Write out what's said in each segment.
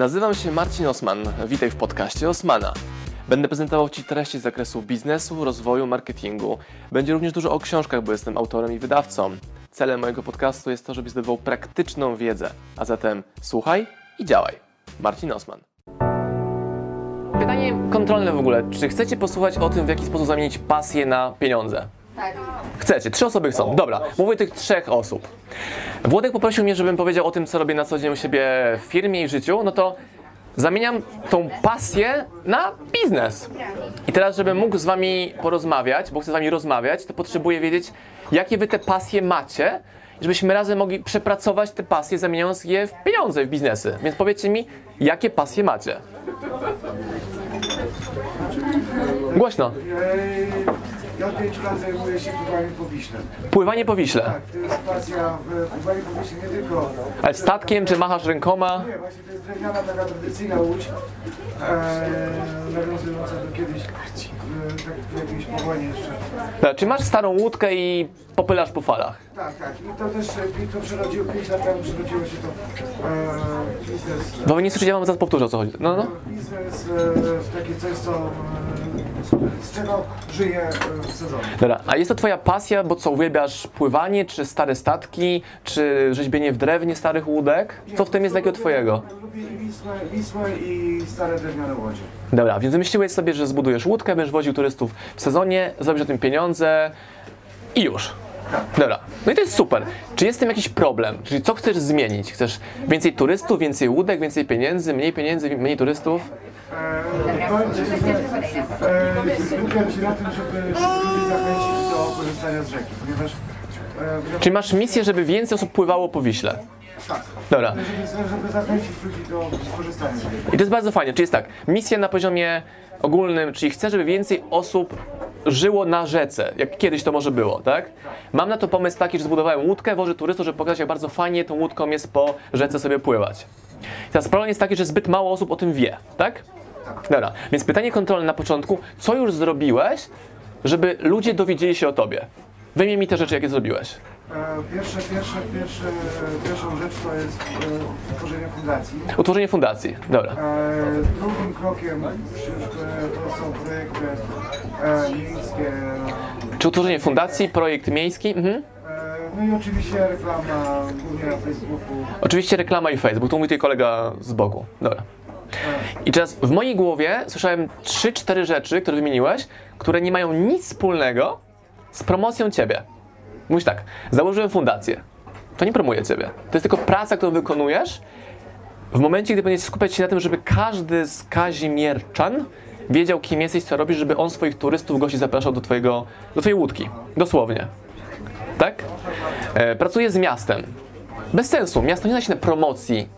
Nazywam się Marcin Osman. Witaj w podcaście Osmana. Będę prezentował Ci treści z zakresu biznesu, rozwoju, marketingu. Będzie również dużo o książkach, bo jestem autorem i wydawcą. Celem mojego podcastu jest to, żebyś zdobywał praktyczną wiedzę. A zatem słuchaj i działaj. Marcin Osman. Pytanie kontrolne w ogóle. Czy chcecie posłuchać o tym, w jaki sposób zamienić pasję na pieniądze? Tak. Chcecie, trzy osoby chcą. Dobra, mówię tych trzech osób. Włodek poprosił mnie, żebym powiedział o tym, co robię na co dzień u siebie w firmie i życiu. No to zamieniam tą pasję na biznes. I teraz, żebym mógł z wami porozmawiać, bo chcę z wami rozmawiać, to potrzebuję wiedzieć, jakie wy te pasje macie, żebyśmy razem mogli przepracować te pasje, zamieniając je w pieniądze, w biznesy. Więc powiedzcie mi, jakie pasje macie? Głośno. Ja od 5 lat zajmuję się pływaniem po Wiśle. Pływanie po Wiśle. Tak, to jest pasja w pływaniu po Wiśle nie tylko... Ale statkiem, czy machasz rękoma? Nie, właśnie to jest drewniana taka tradycyjna łódź, eee, nawiązująca do kiedyś, e, tak w jakimś powonie jeszcze. Tak, Czy masz starą łódkę i popylasz po falach? Tak, tak. I to też e, to przerodziło, 5 lat temu przerodziło się to e, biznes, Bo wy nie słyszycie, ja wam zaraz powtórzę o co chodzi. No, no. biznes e, takie coś, co, e, z czego żyje e, w sezonie. Dobra, a jest to twoja pasja, bo co, uwielbiasz pływanie, czy stare statki, czy rzeźbienie w drewnie starych łódek? Co w tym jest takiego twojego? Lubię Wisłę, Wisłę i stare drewniane łodzie. Dobra, więc wymyśliłeś sobie, że zbudujesz łódkę, będziesz woził turystów w sezonie, zrobisz o tym pieniądze i już. Dobra, no i to jest super. Czy jest z tym jakiś problem? Czyli co chcesz zmienić? Chcesz więcej turystów, więcej łódek, więcej pieniędzy, mniej pieniędzy, mniej turystów? Skupiam się na tym, żeby ludzi zachęcić do korzystania z rzeki, ponieważ eee, Czyli masz misję, żeby więcej osób pływało po Wiśle? tak, Dobra. żeby, żeby zachęcić ludzi do korzystania z rzeki. I to jest bardzo fajne, czyli jest tak, misja na poziomie ogólnym, czyli chcę, żeby więcej osób żyło na rzece, jak kiedyś to może było, tak? Mam na to pomysł taki, że zbudowałem łódkę, wożę turystów, żeby pokazać, jak bardzo fajnie tą łódką jest po rzece sobie pływać. Teraz problem jest taki, że zbyt mało osób o tym wie, tak? Dobra, więc pytanie kontrolne na początku, co już zrobiłeś, żeby ludzie dowiedzieli się o tobie? Wymień mi te rzeczy, jakie zrobiłeś. Eee, Pierwsze, pierwsze, pierwsze, pierwszą rzecz to jest eee, tworzenie fundacji. Utworzenie fundacji, dobra. Eee, Drugim krokiem to są projekty miejskie, Czy utworzenie fundacji, projekt miejski? Mhm. no i oczywiście reklama głównie na Facebooku. Oczywiście reklama i Facebook, tu mówi tutaj kolega z boku. Dobra. I teraz w mojej głowie słyszałem 3-4 rzeczy, które wymieniłeś, które nie mają nic wspólnego z promocją ciebie. Mówisz tak, założyłem fundację. To nie promuje ciebie. To jest tylko praca, którą wykonujesz w momencie, gdy będziesz skupiać się na tym, żeby każdy z Kazimierczan wiedział, kim jesteś, co robisz, żeby on swoich turystów, gości zapraszał do, twojego, do twojej łódki. Dosłownie. Tak? E, pracuję z miastem. Bez sensu. Miasto nie zna się na promocji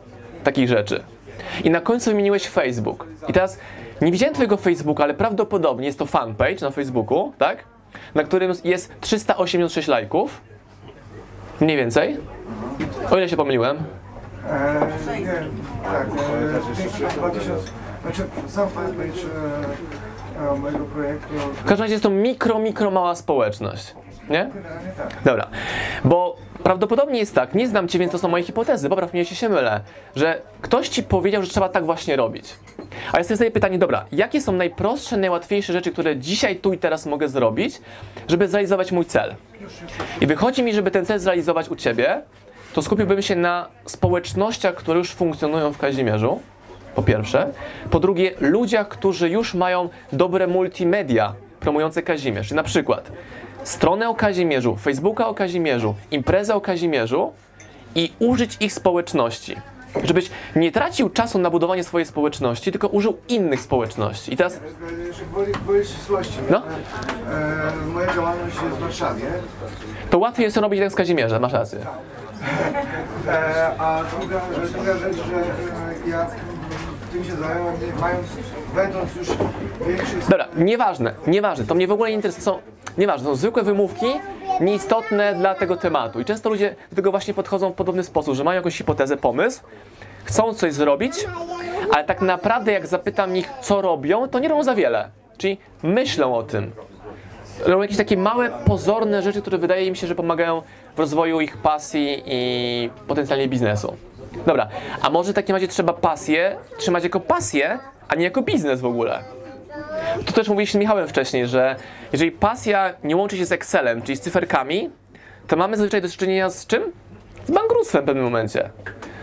takich rzeczy. I na końcu wymieniłeś Facebook. I teraz nie widziałem twojego Facebooka, ale prawdopodobnie jest to fanpage na Facebooku, tak? Na którym jest 386 lajków. Mniej więcej. O ile się pomyliłem? Eee, nie, tak, 2000, znaczy sam fanpage mojego projektu, W każdym razie jest to mikro, mikro mała społeczność. Nie? Dobra, bo prawdopodobnie jest tak, nie znam Cię, więc to są moje hipotezy, popraw mnie, jeśli się mylę, że ktoś Ci powiedział, że trzeba tak właśnie robić. A ja sobie zadaję pytanie, dobra, jakie są najprostsze, najłatwiejsze rzeczy, które dzisiaj, tu i teraz mogę zrobić, żeby zrealizować mój cel? I wychodzi mi, żeby ten cel zrealizować u Ciebie, to skupiłbym się na społecznościach, które już funkcjonują w Kazimierzu, po pierwsze. Po drugie, ludziach, którzy już mają dobre multimedia promujące Kazimierz. Na przykład stronę o Kazimierzu, Facebooka o Kazimierzu, imprezę o Kazimierzu i użyć ich społeczności. Żebyś nie tracił czasu na budowanie swojej społeczności, tylko użył innych społeczności. I teraz, ścisłości. No. Eee, moja działalność jest w Warszawie, to łatwiej jest robić tak z Kazimierza, masz rację. eee, a druga, druga rzecz, że eee, ja tym się zająłem, mając, będąc już Dobra, nieważne, nieważne, to mnie w ogóle nie interesuje. Nieważne, są zwykłe wymówki, nieistotne dla tego tematu. I często ludzie do tego właśnie podchodzą w podobny sposób, że mają jakąś hipotezę, pomysł, chcą coś zrobić, ale tak naprawdę jak zapytam ich, co robią, to nie robią za wiele. Czyli myślą o tym. Robią jakieś takie małe, pozorne rzeczy, które wydaje mi się, że pomagają w rozwoju ich pasji i potencjalnie biznesu. Dobra, a może w takim razie trzeba pasję trzymać jako pasję, a nie jako biznes w ogóle? To też mówiliśmy z Michałem wcześniej, że jeżeli pasja nie łączy się z Excelem, czyli z cyferkami, to mamy zazwyczaj do czynienia z czym? Z bankructwem w pewnym momencie.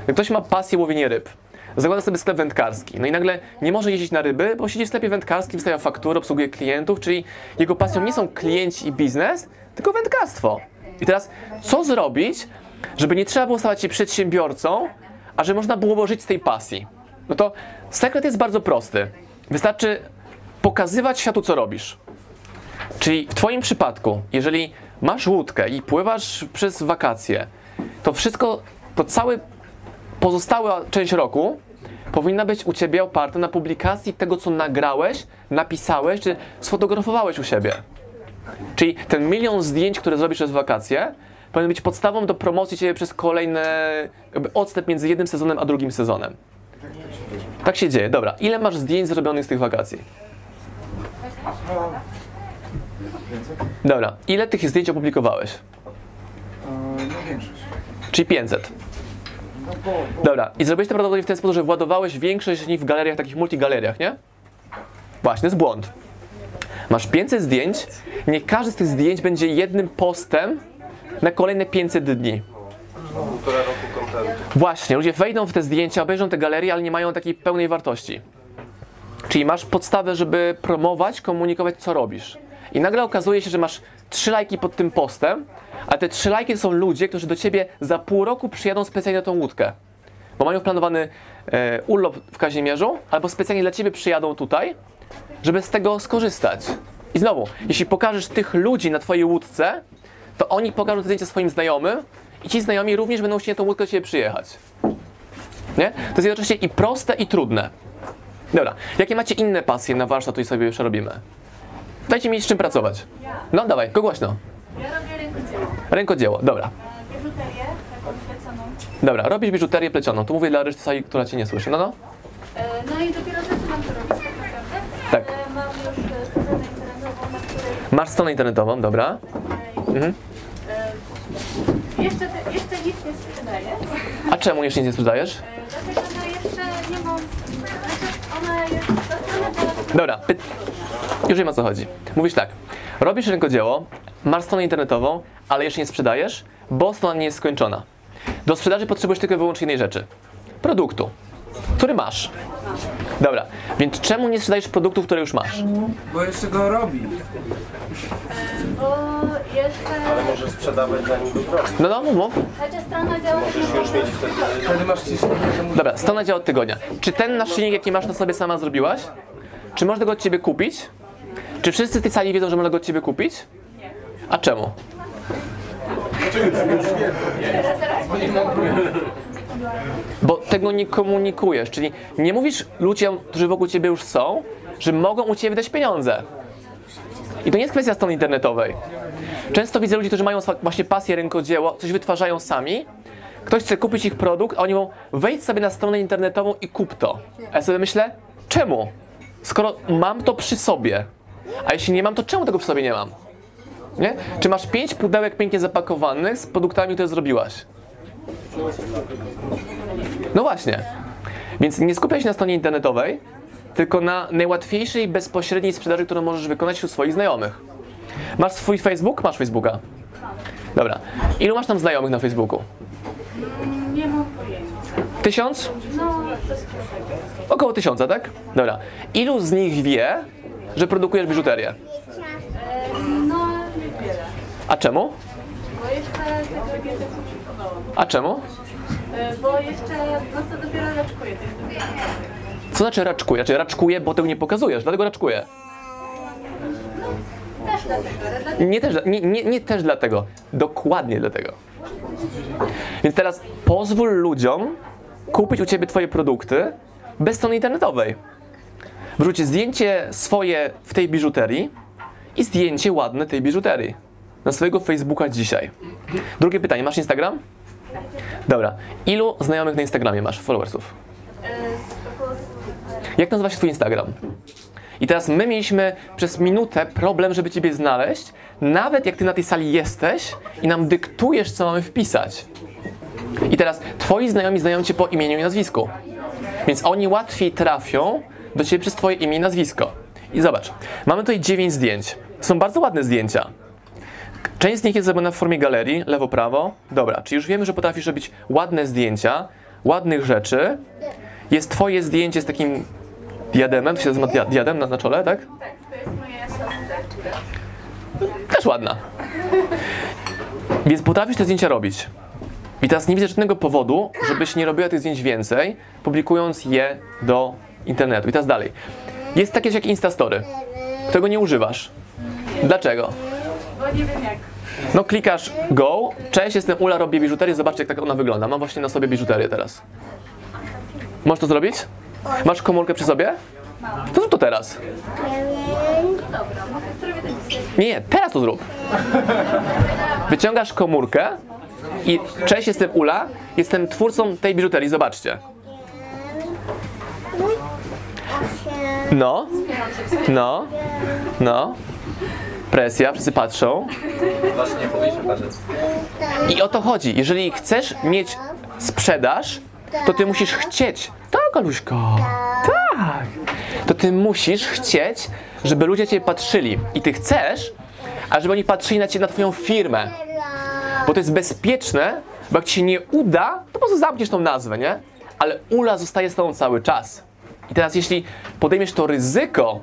Jak ktoś ma pasję łowienie ryb, zakłada sobie sklep wędkarski, no i nagle nie może jeździć na ryby, bo siedzi w sklepie wędkarskim, wystawia faktury, obsługuje klientów, czyli jego pasją nie są klienci i biznes, tylko wędkarstwo. I teraz co zrobić, żeby nie trzeba było stawać się przedsiębiorcą, a że można było żyć z tej pasji? No to sekret jest bardzo prosty. Wystarczy pokazywać światu, co robisz. Czyli w Twoim przypadku, jeżeli masz łódkę i pływasz przez wakacje, to wszystko, to cały pozostała część roku powinna być u Ciebie oparta na publikacji tego, co nagrałeś, napisałeś, czy sfotografowałeś u siebie. Czyli ten milion zdjęć, które zrobisz przez wakacje, powinien być podstawą do promocji Ciebie przez kolejne, jakby odstęp między jednym sezonem a drugim sezonem. Tak się dzieje. Dobra, ile masz zdjęć zrobionych z tych wakacji? Dobra, ile tych zdjęć opublikowałeś? no większość. Czyli 500. No bo, bo Dobra, i zrobiłeś to prawdopodobnie w ten sposób, że władowałeś większość z nich w galeriach, takich multigaleriach, nie? Właśnie, jest błąd. Masz 500 zdjęć, nie każdy z tych zdjęć będzie jednym postem na kolejne 500 dni. Półtora roku kontentu. Właśnie, ludzie wejdą w te zdjęcia, obejrzą te galerie, ale nie mają takiej pełnej wartości. Czyli masz podstawę, żeby promować, komunikować, co robisz. I nagle okazuje się, że masz trzy lajki pod tym postem, a te trzy lajki są ludzie, którzy do ciebie za pół roku przyjadą specjalnie na tą łódkę. Bo mają planowany e, urlop w Kazimierzu, albo specjalnie dla ciebie przyjadą tutaj, żeby z tego skorzystać. I znowu, jeśli pokażesz tych ludzi na twojej łódce, to oni pokażą te zdjęcia swoim znajomym i ci znajomi również będą chcieli na tą łódkę do ciebie przyjechać. Nie? To jest jednocześnie i proste, i trudne. Dobra, jakie macie inne pasje na warsztat, tutaj sobie przerobimy? Dajcie mi z czym pracować. No dawaj, go głośno. Ja robię rękodzieło. Rękodzieło, dobra. E, Biżuterię, taką pleconą. Dobra, robisz biżuterię plecioną. Tu mówię dla reszty sali, która cię nie słyszy. No, no. E, No i dopiero zaczynam to robić tak naprawdę. Tak. Ale mam już e, stronę internetową, na której Masz stronę internetową, dobra. e, Mhm. e, jeszcze, te, jeszcze nic nie sprzedaję. A czemu jeszcze nic nie sprzedajesz? E, Dlatego, że jeszcze nie mam... Znaczy, ona jest... Ta strona była Dobra, py... już wiem o co chodzi. Mówisz tak, robisz rękodzieło, masz stronę internetową, ale jeszcze nie sprzedajesz, bo strona nie jest skończona. Do sprzedaży potrzebujesz tylko i wyłącznie jednej rzeczy. Produktu, który masz. Dobra, więc czemu nie sprzedajesz produktów, które już masz? Bo jeszcze go robi. Bo jeszcze... Możesz sprzedawać zanim go zrobisz. No, no, mów, mów. Strona działa... Możesz już mieć wtedy Wtedy masz ciśnienie, że musisz... Dobra, strona działa od tygodnia. Czy ten naszyjnik, jaki masz na sobie sama zrobiłaś? Czy można go od ciebie kupić? Czy wszyscy w tej sali wiedzą, że można go od ciebie kupić? A czemu? Bo tego nie komunikujesz, czyli nie mówisz ludziom, którzy wokół ciebie już są, że mogą u ciebie wydać pieniądze. I to nie jest kwestia strony internetowej. Często widzę ludzi, którzy mają właśnie pasję rękodzieło, coś wytwarzają sami. Ktoś chce kupić ich produkt, a oni mówią, wejdź sobie na stronę internetową i kup to. A ja sobie myślę, czemu? Skoro mam to przy sobie, a jeśli nie mam, to czemu tego przy sobie nie mam? Nie? Czy masz pięć pudełek pięknie zapakowanych z produktami, które zrobiłaś? No właśnie. Więc nie skupiaj się na stronie internetowej, tylko na najłatwiejszej, bezpośredniej sprzedaży, którą możesz wykonać wśród swoich znajomych. Masz swój Facebook? Masz Facebooka. Dobra. Ilu masz tam znajomych na Facebooku? Nie mam pojęcia. Tysiąc? No. Około tysiąca, tak? Dobra. Ilu z nich wie, że produkujesz biżuterię? E, No, niewiele. A czemu? Bo jeszcze tego nie. A czemu? E, Bo jeszcze, no to dopiero raczkuję. Co znaczy raczkuje? Znaczy raczkuje, bo tego nie pokazujesz, dlatego raczkuję. Też dlatego, Nie też, nie, nie, nie też dlatego. Dokładnie dlatego. Więc teraz pozwól ludziom kupić u Ciebie Twoje produkty bez strony internetowej. Wrzuć zdjęcie swoje w tej biżuterii i zdjęcie ładne tej biżuterii na swojego Facebooka dzisiaj. Drugie pytanie, masz Instagram? Dobra. Ilu znajomych na Instagramie masz, followersów? e, Jak nazywa się Twój Instagram? I teraz my mieliśmy przez minutę problem, żeby Ciebie znaleźć, nawet jak Ty na tej sali jesteś i nam dyktujesz, co mamy wpisać. I teraz twoi znajomi znają cię po imieniu i nazwisku. Więc oni łatwiej trafią do ciebie przez twoje imię i nazwisko. I zobacz, mamy tutaj 9 zdjęć. Są bardzo ładne zdjęcia. Część z nich jest zrobiona w formie galerii, lewo-prawo. Dobra, czyli już wiemy, że potrafisz robić ładne zdjęcia, ładnych rzeczy. Jest twoje zdjęcie z takim diademem, to się nazywa dia- diadem na, na czole, tak? Tak, to jest moja siostra. Też ładna. Więc potrafisz te zdjęcia robić. I teraz nie widzę żadnego powodu, żebyś nie robiła tych zdjęć więcej, publikując je do internetu. I teraz dalej. Jest takie jak Instastory, którego nie używasz. Dlaczego? Bo nie wiem jak. No klikasz go, cześć, jestem Ula, robię biżuterię, zobaczcie jak tak ona wygląda. Mam właśnie na sobie biżuterię teraz. Możesz to zrobić? Masz komórkę przy sobie? To zrób to teraz. Nie, nie, teraz to zrób. Wyciągasz komórkę i cześć, jestem Ula, jestem twórcą tej biżuterii, zobaczcie. No, no, no. Presja, wszyscy patrzą. I o to chodzi. Jeżeli chcesz mieć sprzedaż, to ty musisz chcieć. Tak, Aluśko. Tak. To ty musisz chcieć, żeby ludzie cię patrzyli. I ty chcesz, a żeby oni patrzyli na ciebie, na twoją firmę. Bo to jest bezpieczne, bo jak ci się nie uda, to po prostu zamkniesz tą nazwę, nie? Ale Ula zostaje z tobą cały czas. I teraz jeśli podejmiesz to ryzyko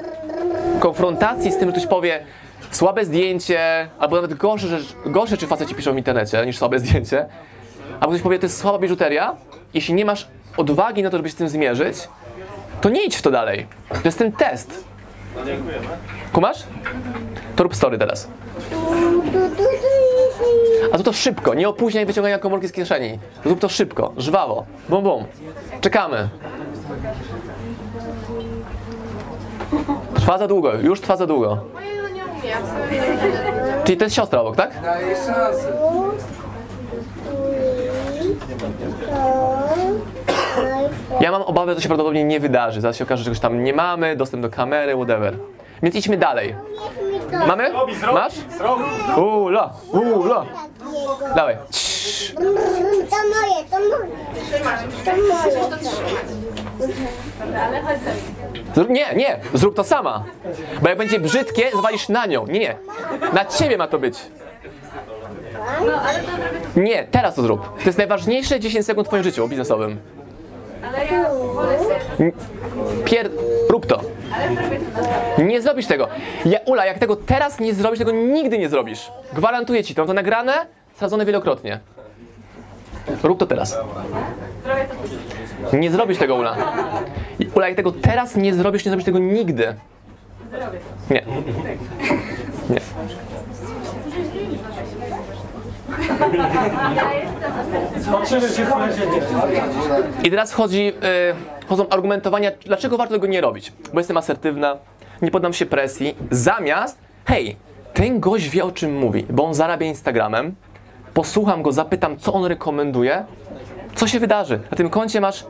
konfrontacji z tym, że ktoś powie słabe zdjęcie, albo nawet gorsze, rzecz, gorsze rzeczy faceci piszą w internecie niż słabe zdjęcie, albo ktoś powie, to jest słaba biżuteria, jeśli nie masz odwagi na to, żeby się z tym zmierzyć, to nie idź w to dalej. To jest ten test. Kumasz? To rób story teraz. A to to szybko, nie opóźniaj wyciągania komórki z kieszeni. Zrób to szybko, żwawo, bum bum. Czekamy. Trwa za długo, już trwa za długo. Czyli to jest siostra obok, tak? Daję szansę. Obawę, że to się prawdopodobnie nie wydarzy. Zaraz się okaże, że czegoś tam nie mamy, dostęp do kamery, whatever. Więc idźmy dalej. Mamy? Masz? Ula, ula. Dawaj. Ciii. To moje, to moje. To moje. Nie, nie, zrób to sama. Bo jak będzie brzydkie, zwalisz na nią. Nie, nie. Na ciebie ma to być. No. Nie, teraz to zrób. To jest najważniejsze 10 sekund w twoim życiu biznesowym. Ale ja. Pier... Rób to. Nie zrobisz tego. Ja, Ula, jak tego teraz nie zrobisz, tego nigdy nie zrobisz. Gwarantuję ci to. Mam to nagrane, sprawdzone wielokrotnie. Rób to teraz. Nie zrobisz tego, Ula. Ula, jak tego teraz nie zrobisz, nie zrobisz tego nigdy. Nie. I teraz wchodzi, y, argumentowania, dlaczego warto tego nie robić. Bo jestem asertywna, nie poddam się presji, zamiast, hej, ten gość wie o czym mówi, bo on zarabia Instagramem, posłucham go, zapytam, co on rekomenduje, co się wydarzy. Na tym koncie masz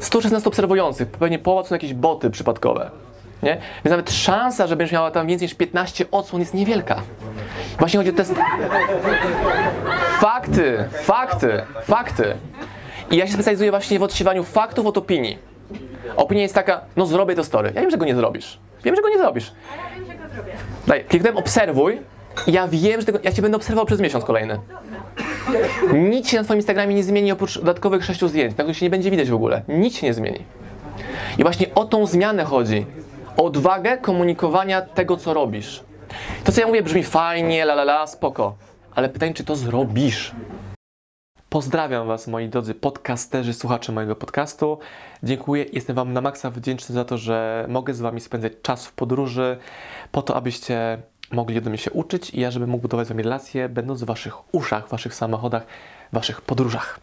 116 obserwujących, pewnie połowa to są jakieś boty przypadkowe. Nie? Więc nawet szansa, że będziesz miała tam więcej niż 15 odsłon jest niewielka. Właśnie chodzi o test. Fakty, fakty, fakty. I ja się specjalizuję właśnie w odsiewaniu faktów od opinii. Opinia jest taka, no zrobię to story. Ja wiem, że go nie zrobisz. Wiem, że go nie zrobisz. Ja wiem, że go zrobię. Daj, obserwuj ja wiem, że tego, ja cię będę obserwował przez miesiąc kolejny. Nic się na twoim Instagramie nie zmieni oprócz dodatkowych sześciu zdjęć, na których się nie będzie widać w ogóle. Nic się nie zmieni. I właśnie o tą zmianę chodzi. O odwagę komunikowania tego, co robisz. To, co ja mówię, brzmi fajnie, la la la, spoko. Ale pytanie, czy to zrobisz? Pozdrawiam Was, moi drodzy podcasterzy, słuchacze mojego podcastu. Dziękuję, jestem Wam na maksa wdzięczny za to, że mogę z Wami spędzać czas w podróży, po to, abyście mogli ode mnie się uczyć i ja, żebym mógł budować z Wami relacje, będąc w Waszych uszach, w Waszych samochodach, w Waszych podróżach.